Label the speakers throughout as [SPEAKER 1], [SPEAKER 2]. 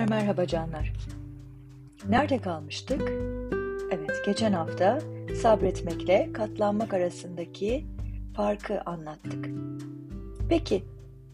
[SPEAKER 1] Tekrar merhaba canlar. Nerede kalmıştık? Evet, geçen hafta sabretmekle katlanmak arasındaki farkı anlattık. Peki,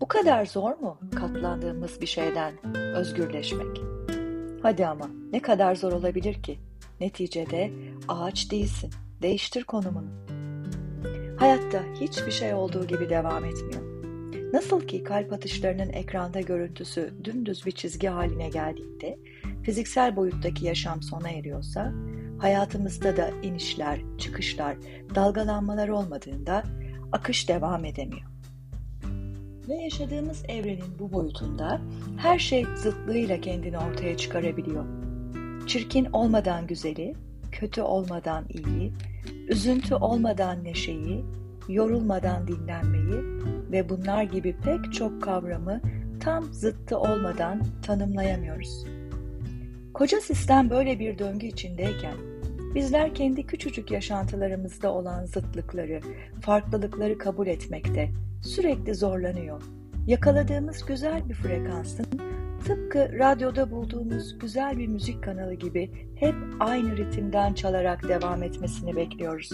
[SPEAKER 1] bu kadar zor mu katlandığımız bir şeyden özgürleşmek? Hadi ama ne kadar zor olabilir ki? Neticede ağaç değilsin. Değiştir konumunu. Hayatta hiçbir şey olduğu gibi devam etmiyor. Nasıl ki kalp atışlarının ekranda görüntüsü dümdüz bir çizgi haline geldiğinde fiziksel boyuttaki yaşam sona eriyorsa, hayatımızda da inişler, çıkışlar, dalgalanmalar olmadığında akış devam edemiyor. Ve yaşadığımız evrenin bu boyutunda her şey zıtlığıyla kendini ortaya çıkarabiliyor. Çirkin olmadan güzeli, kötü olmadan iyi, üzüntü olmadan neşeyi, yorulmadan dinlenmeyi ve bunlar gibi pek çok kavramı tam zıttı olmadan tanımlayamıyoruz. Koca sistem böyle bir döngü içindeyken bizler kendi küçücük yaşantılarımızda olan zıtlıkları, farklılıkları kabul etmekte sürekli zorlanıyor. Yakaladığımız güzel bir frekansın tıpkı radyoda bulduğumuz güzel bir müzik kanalı gibi hep aynı ritimden çalarak devam etmesini bekliyoruz.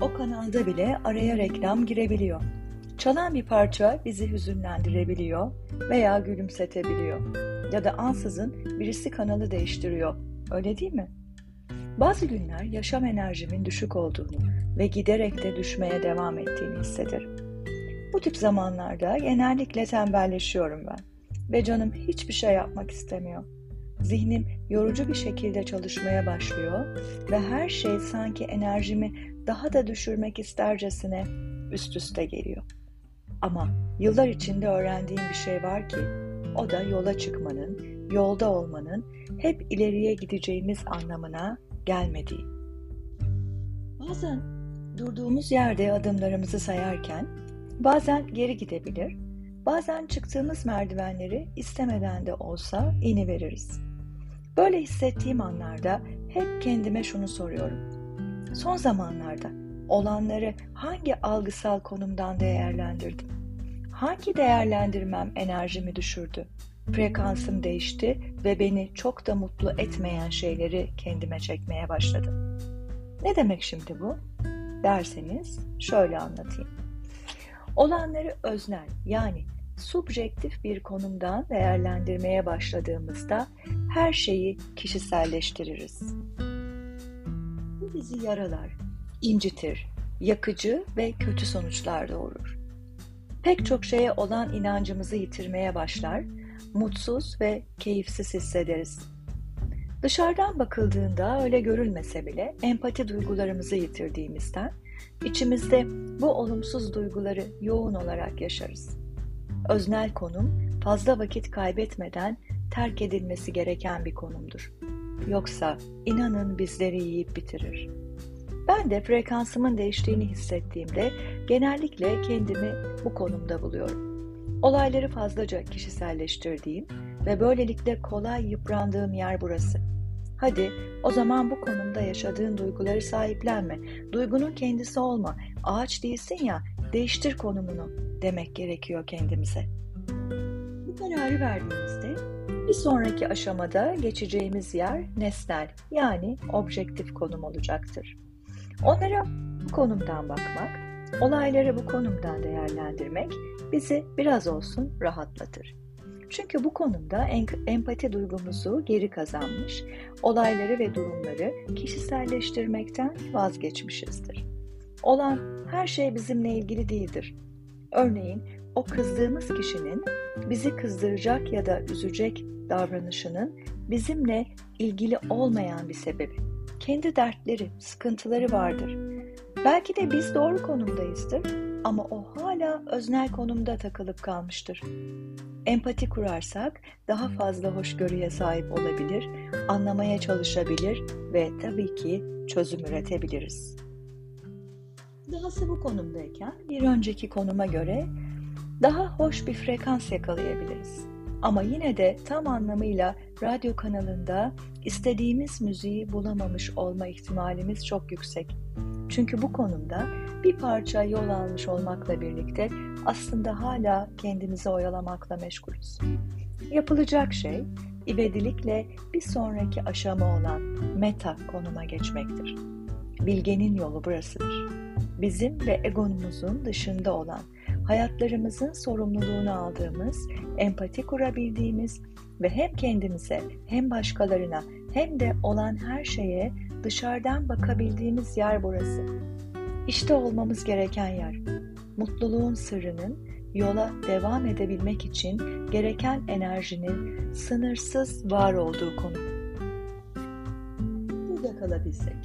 [SPEAKER 1] O kanalda bile araya reklam girebiliyor. Çalan bir parça bizi hüzünlendirebiliyor veya gülümsetebiliyor. Ya da ansızın birisi kanalı değiştiriyor. Öyle değil mi? Bazı günler yaşam enerjimin düşük olduğunu ve giderek de düşmeye devam ettiğini hissederim. Bu tip zamanlarda genellikle tembelleşiyorum ben ve canım hiçbir şey yapmak istemiyor. Zihnim yorucu bir şekilde çalışmaya başlıyor ve her şey sanki enerjimi daha da düşürmek istercesine üst üste geliyor. Ama yıllar içinde öğrendiğim bir şey var ki o da yola çıkmanın, yolda olmanın hep ileriye gideceğimiz anlamına gelmediği. Bazen durduğumuz yerde adımlarımızı sayarken bazen geri gidebilir, bazen çıktığımız merdivenleri istemeden de olsa ini veririz. Böyle hissettiğim anlarda hep kendime şunu soruyorum. Son zamanlarda olanları hangi algısal konumdan değerlendirdim? Hangi değerlendirmem enerjimi düşürdü? Frekansım değişti ve beni çok da mutlu etmeyen şeyleri kendime çekmeye başladım. Ne demek şimdi bu? Derseniz şöyle anlatayım. Olanları öznel yani subjektif bir konumdan değerlendirmeye başladığımızda her şeyi kişiselleştiririz. Bizi yaralar, incitir, yakıcı ve kötü sonuçlar doğurur. Pek çok şeye olan inancımızı yitirmeye başlar, mutsuz ve keyifsiz hissederiz. Dışarıdan bakıldığında öyle görülmese bile empati duygularımızı yitirdiğimizden içimizde bu olumsuz duyguları yoğun olarak yaşarız. Öznel konum fazla vakit kaybetmeden terk edilmesi gereken bir konumdur. Yoksa inanın bizleri yiyip bitirir. Ben de frekansımın değiştiğini hissettiğimde genellikle kendimi bu konumda buluyorum. Olayları fazlaca kişiselleştirdiğim ve böylelikle kolay yıprandığım yer burası. Hadi o zaman bu konumda yaşadığın duyguları sahiplenme. Duygunun kendisi olma. Ağaç değilsin ya, değiştir konumunu demek gerekiyor kendimize. Bu kararı verdiğimizde bir sonraki aşamada geçeceğimiz yer nesnel yani objektif konum olacaktır. Onlara bu konumdan bakmak, olayları bu konumdan değerlendirmek bizi biraz olsun rahatlatır. Çünkü bu konumda empati duygumuzu geri kazanmış, olayları ve durumları kişiselleştirmekten vazgeçmişizdir. Olan her şey bizimle ilgili değildir. Örneğin o kızdığımız kişinin bizi kızdıracak ya da üzecek davranışının bizimle ilgili olmayan bir sebebi. Kendi dertleri, sıkıntıları vardır. Belki de biz doğru konumdayızdır ama o hala öznel konumda takılıp kalmıştır. Empati kurarsak daha fazla hoşgörüye sahip olabilir, anlamaya çalışabilir ve tabii ki çözüm üretebiliriz. Dahası bu konumdayken bir önceki konuma göre daha hoş bir frekans yakalayabiliriz. Ama yine de tam anlamıyla radyo kanalında istediğimiz müziği bulamamış olma ihtimalimiz çok yüksek. Çünkü bu konumda bir parça yol almış olmakla birlikte aslında hala kendimizi oyalamakla meşgulüz. Yapılacak şey ivedilikle bir sonraki aşama olan meta konuma geçmektir. Bilgenin yolu burasıdır. Bizim ve egonumuzun dışında olan, hayatlarımızın sorumluluğunu aldığımız, empati kurabildiğimiz ve hem kendimize hem başkalarına hem de olan her şeye dışarıdan bakabildiğimiz yer burası. İşte olmamız gereken yer. Mutluluğun sırrının yola devam edebilmek için gereken enerjinin sınırsız var olduğu konu. Burada kalabilsek,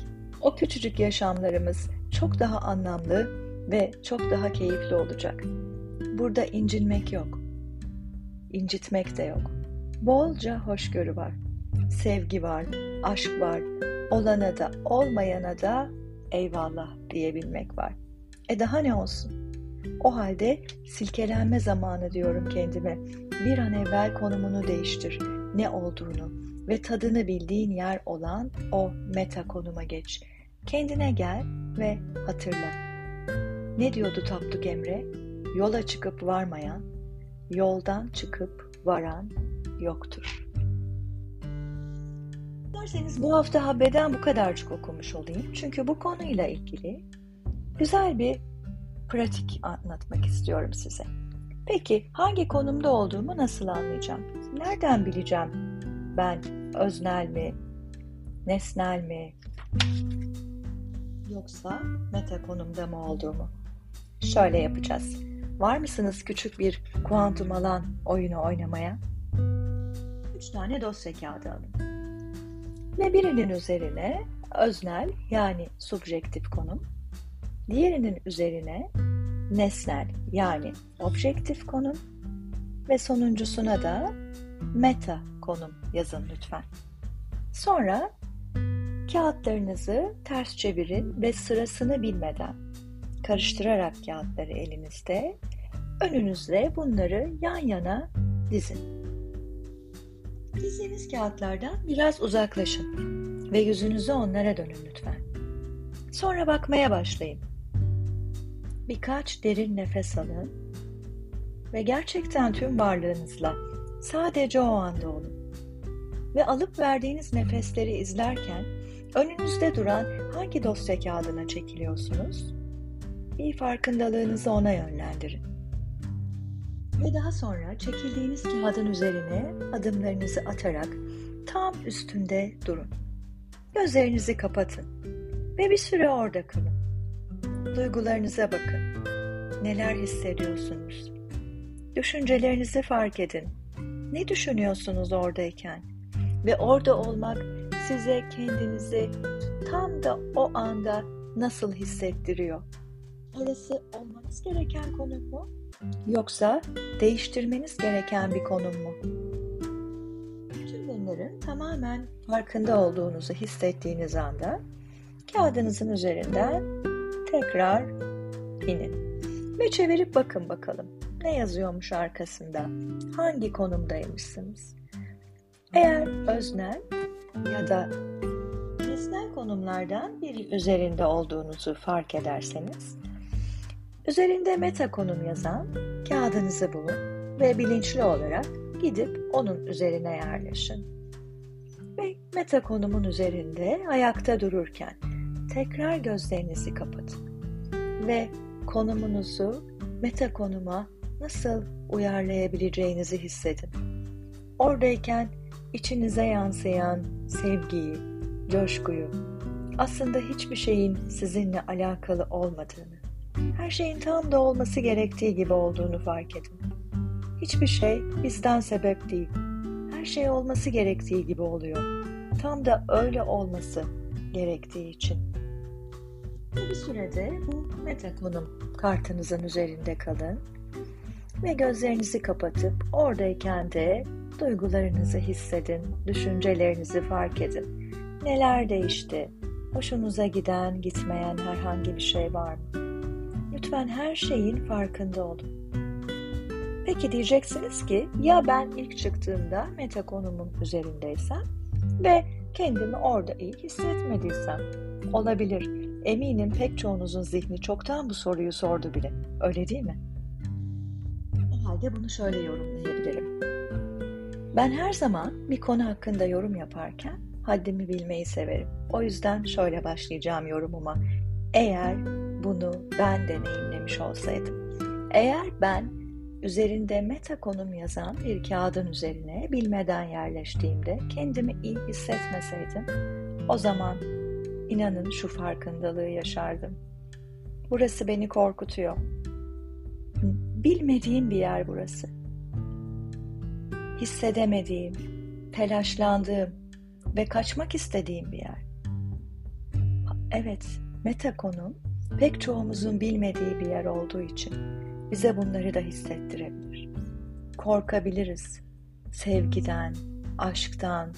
[SPEAKER 1] o küçücük yaşamlarımız çok daha anlamlı ve çok daha keyifli olacak. Burada incinmek yok. incitmek de yok. Bolca hoşgörü var. Sevgi var, aşk var. Olana da olmayana da eyvallah diyebilmek var. E daha ne olsun? O halde silkelenme zamanı diyorum kendime. Bir an evvel konumunu değiştir. Ne olduğunu ve tadını bildiğin yer olan o meta konuma geç. Kendine gel ve hatırla. Ne diyordu Tapduk Emre? Yola çıkıp varmayan, yoldan çıkıp varan yoktur. Derseniz bu hafta Habbe'den bu kadarcık okumuş olayım. Çünkü bu konuyla ilgili güzel bir pratik anlatmak istiyorum size. Peki hangi konumda olduğumu nasıl anlayacağım? Nereden bileceğim ben öznel mi, nesnel mi, yoksa meta konumda mı olduğumu? Şöyle yapacağız. Var mısınız küçük bir kuantum alan oyunu oynamaya? Üç tane dosya kağıdı alın. Ve birinin üzerine öznel yani subjektif konum, diğerinin üzerine nesnel yani objektif konum ve sonuncusuna da meta konum yazın lütfen. Sonra kağıtlarınızı ters çevirin ve sırasını bilmeden karıştırarak kağıtları elinizde önünüzde bunları yan yana dizin. Dizdiğiniz kağıtlardan biraz uzaklaşın ve yüzünüzü onlara dönün lütfen. Sonra bakmaya başlayın. Birkaç derin nefes alın ve gerçekten tüm varlığınızla sadece o anda olun. Ve alıp verdiğiniz nefesleri izlerken önünüzde duran hangi dosya kağıdına çekiliyorsunuz? Bir farkındalığınızı ona yönlendirin. Ve daha sonra çekildiğiniz kağıdın üzerine adımlarınızı atarak tam üstünde durun. Gözlerinizi kapatın ve bir süre orada kalın. Duygularınıza bakın. Neler hissediyorsunuz? Düşüncelerinizi fark edin. Ne düşünüyorsunuz oradayken? Ve orada olmak size kendinizi tam da o anda nasıl hissettiriyor? Orası olmanız gereken konum mu? Yoksa değiştirmeniz gereken bir konum mu? Tüm bunların tamamen farkında olduğunuzu hissettiğiniz anda kağıdınızın üzerinden tekrar inin. Ve çevirip bakın bakalım ne yazıyormuş arkasında, hangi konumdaymışsınız. Eğer öznel ya da nesnel konumlardan biri üzerinde olduğunuzu fark ederseniz, üzerinde meta konum yazan kağıdınızı bulun ve bilinçli olarak gidip onun üzerine yerleşin. Ve meta konumun üzerinde ayakta dururken tekrar gözlerinizi kapatın ve konumunuzu meta konuma nasıl uyarlayabileceğinizi hissedin. Oradayken içinize yansıyan sevgiyi, coşkuyu, aslında hiçbir şeyin sizinle alakalı olmadığını, her şeyin tam da olması gerektiği gibi olduğunu fark edin. Hiçbir şey bizden sebep değil. Her şey olması gerektiği gibi oluyor. Tam da öyle olması gerektiği için. Bir sürede bu meta konum kartınızın üzerinde kalın ve gözlerinizi kapatıp oradayken de duygularınızı hissedin, düşüncelerinizi fark edin. Neler değişti? Hoşunuza giden, gitmeyen herhangi bir şey var mı? Lütfen her şeyin farkında olun. Peki diyeceksiniz ki ya ben ilk çıktığımda meta konumun üzerindeysem ve kendimi orada iyi hissetmediysem olabilir. Eminim pek çoğunuzun zihni çoktan bu soruyu sordu bile. Öyle değil mi? halde bunu şöyle yorumlayabilirim. Ben her zaman bir konu hakkında yorum yaparken haddimi bilmeyi severim. O yüzden şöyle başlayacağım yorumuma. Eğer bunu ben deneyimlemiş olsaydım. Eğer ben üzerinde meta konum yazan bir kağıdın üzerine bilmeden yerleştiğimde kendimi iyi hissetmeseydim o zaman inanın şu farkındalığı yaşardım. Burası beni korkutuyor. Bilmediğim bir yer burası. Hissedemediğim, telaşlandığım ve kaçmak istediğim bir yer. Evet, meta konum pek çoğumuzun bilmediği bir yer olduğu için bize bunları da hissettirebilir. Korkabiliriz. Sevgiden, aşktan,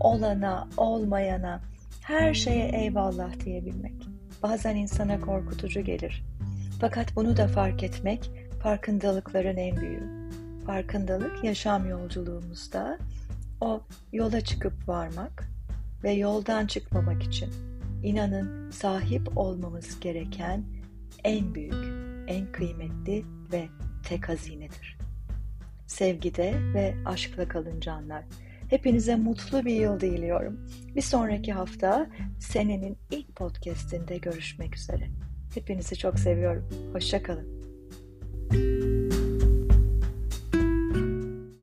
[SPEAKER 1] olana, olmayana, her şeye eyvallah diyebilmek. Bazen insana korkutucu gelir. Fakat bunu da fark etmek farkındalıkların en büyüğü. Farkındalık yaşam yolculuğumuzda o yola çıkıp varmak ve yoldan çıkmamak için inanın sahip olmamız gereken en büyük, en kıymetli ve tek hazinedir. Sevgide ve aşkla kalın canlar. Hepinize mutlu bir yıl diliyorum. Bir sonraki hafta senenin ilk podcastinde görüşmek üzere. Hepinizi çok seviyorum. Hoşçakalın.